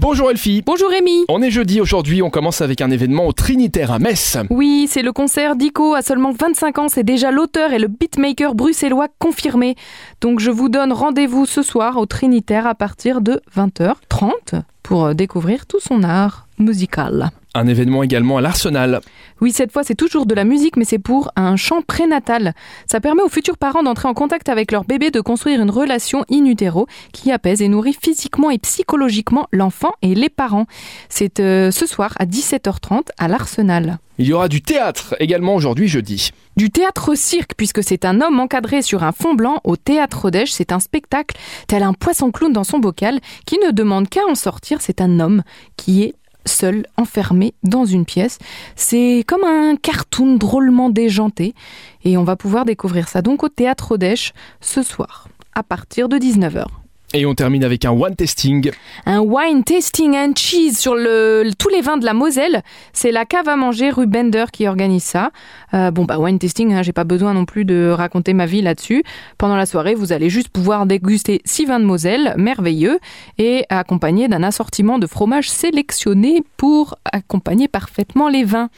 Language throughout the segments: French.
Bonjour Elfie. Bonjour Rémi. On est jeudi aujourd'hui, on commence avec un événement au Trinitaire à Metz. Oui, c'est le concert d'Ico. À seulement 25 ans, c'est déjà l'auteur et le beatmaker bruxellois confirmé. Donc je vous donne rendez-vous ce soir au Trinitaire à partir de 20h30 pour découvrir tout son art musical. Un événement également à l'Arsenal. Oui, cette fois, c'est toujours de la musique, mais c'est pour un chant prénatal. Ça permet aux futurs parents d'entrer en contact avec leur bébé, de construire une relation in utero qui apaise et nourrit physiquement et psychologiquement l'enfant et les parents. C'est euh, ce soir à 17h30 à l'Arsenal. Il y aura du théâtre également aujourd'hui jeudi. Du théâtre cirque, puisque c'est un homme encadré sur un fond blanc au théâtre Rodèche. C'est un spectacle tel un poisson clown dans son bocal qui ne demande qu'à en sortir. C'est un homme qui est seul, enfermé dans une pièce. C'est comme un cartoon drôlement déjanté et on va pouvoir découvrir ça donc au théâtre Rodèche ce soir à partir de 19h. Et on termine avec un one testing. Un wine tasting and cheese sur le, tous les vins de la Moselle. C'est la cave à manger rue Bender qui organise ça. Euh, bon, bah, wine tasting, hein, j'ai pas besoin non plus de raconter ma vie là-dessus. Pendant la soirée, vous allez juste pouvoir déguster six vins de Moselle, merveilleux, et accompagné d'un assortiment de fromages sélectionnés pour accompagner parfaitement les vins.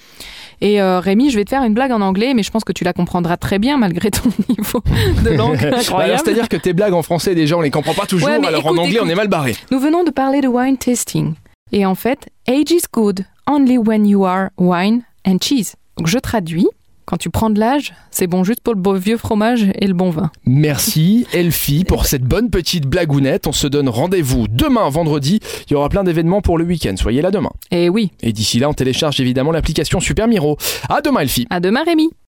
Et euh, Rémi, je vais te faire une blague en anglais, mais je pense que tu la comprendras très bien malgré ton niveau de langue Bah. C'est-à-dire que tes blagues en français, déjà, on les comprend pas toujours, Ouais, alors en écoute, anglais, on est mal barré. Nous venons de parler de wine tasting. Et en fait, age is good only when you are wine and cheese. Donc je traduis. Quand tu prends de l'âge, c'est bon juste pour le beau vieux fromage et le bon vin. Merci Elfie pour cette bonne petite blagounette. On se donne rendez-vous demain, vendredi. Il y aura plein d'événements pour le week-end. Soyez là demain. Et oui, Et d'ici là, on télécharge évidemment l'application Super Miro. À demain Elfie. à demain Rémi.